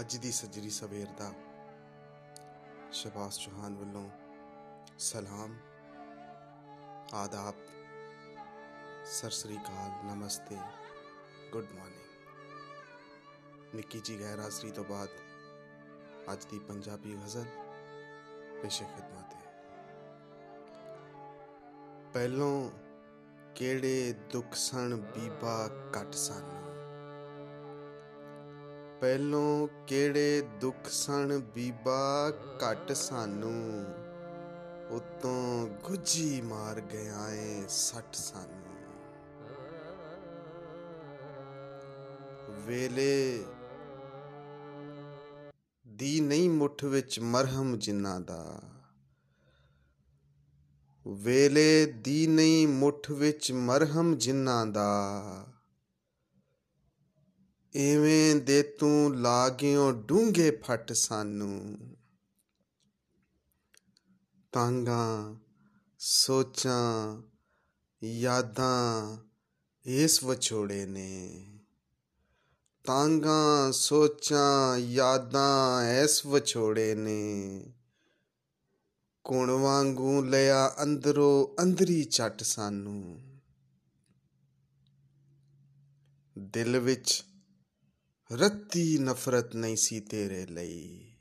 ਅੱਜ ਦੀ ਸੱਜਰੀ ਸਵੇਰ ਦਾ ਸ਼ਬਾਸ ਚੌਹਾਨ ਵੱਲੋਂ ਸਲਾਮ, ਆਦਾਬ, ਸਤਿ ਸ੍ਰੀ ਅਕਾਲ, ਨਮਸਤੇ, ਗੁੱਡ ਮਾਰਨਿੰਗ। ਨਿੱਕੀ ਜੀ ਗੈਰ ਹਾਜ਼ਰੀ ਤੋਂ ਬਾਅਦ ਅੱਜ ਦੀ ਪੰਜਾਬੀ ਗਜ਼ਲ ਪੇਸ਼ੇ ਖਿਦਮਤ ਹੈ। ਪਹਿਲੋਂ ਕਿਹੜੇ ਦੁੱਖ ਸਣ ਬੀਬਾ ਘਟ ਸਨ? ਪਹਿਲੋਂ ਕਿਹੜੇ ਦੁੱਖ ਸਣ ਬੀਬਾ ਘਟ ਸਾਨੂੰ? ਉਤੋਂ ਗੁੱਜੀ ਮਾਰ ਗਿਆ ਏ ਸੱਟ ਸਾਨੂੰ। ਵੇਲੇ ਦੀ ਨਹੀਂ ਮੁੱਠ ਵਿੱਚ ਮਰਹਮ ਜਿੰਨਾ ਦਾ। ਵੇਲੇ ਦੀ ਨਹੀਂ ਮੁੱਠ ਵਿੱਚ ਮਰਹਮ ਜਿੰਨਾ ਦਾ। ਐਵੇਂ ਦੇ ਤੂੰ ਲਾਗਿਓ ਡੂੰਘੇ ਫਟ ਸਾਨੂੰ। ਤਾਂਗਾ, ਸੋਚਾਂ, ਯਾਦਾਂ ਇਸ ਵਿਛੋੜੇ ਨੇ। ਤਾਂਗਾ, ਸੋਚਾਂ, ਯਾਦਾਂ ਐਸ ਵਿਛੋੜੇ ਨੇ। ਕੁਣ ਵਾਂਗੂ ਲਿਆ ਅੰਦਰੋਂ ਅੰਦਰੀ ਛੱਟ ਸਾਨੂੰ। ਦਿਲ ਵਿੱਚ ਰੱਤੀ ਨਫ਼ਰਤ ਨਹੀਂ ਸੀ ਤੇਰੇ ਲਈ।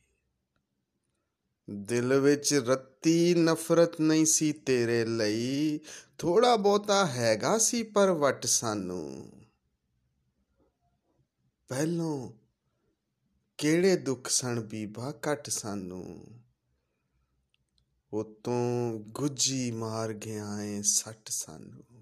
ਦਿਲ ਵਿੱਚ ਰੱਤੀ ਨਫ਼ਰਤ ਨਹੀਂ ਸੀ ਤੇਰੇ ਲਈ। ਥੋੜਾ ਬਹੁਤਾ ਹੈਗਾ ਸੀ ਪਰ ਵਟ ਸਾਨੂੰ। ਪਹਿਲੋਂ ਕਿਹੜੇ ਦੁੱਖ ਸਣ ਬੀਬਾ ਘਟ ਸਾਨੂੰ। ਉਤੋਂ ਗੁੱਜੀ ਮਾਰ ਗਿਆ ਏ ਸੱਟ ਸਾਨੂੰ।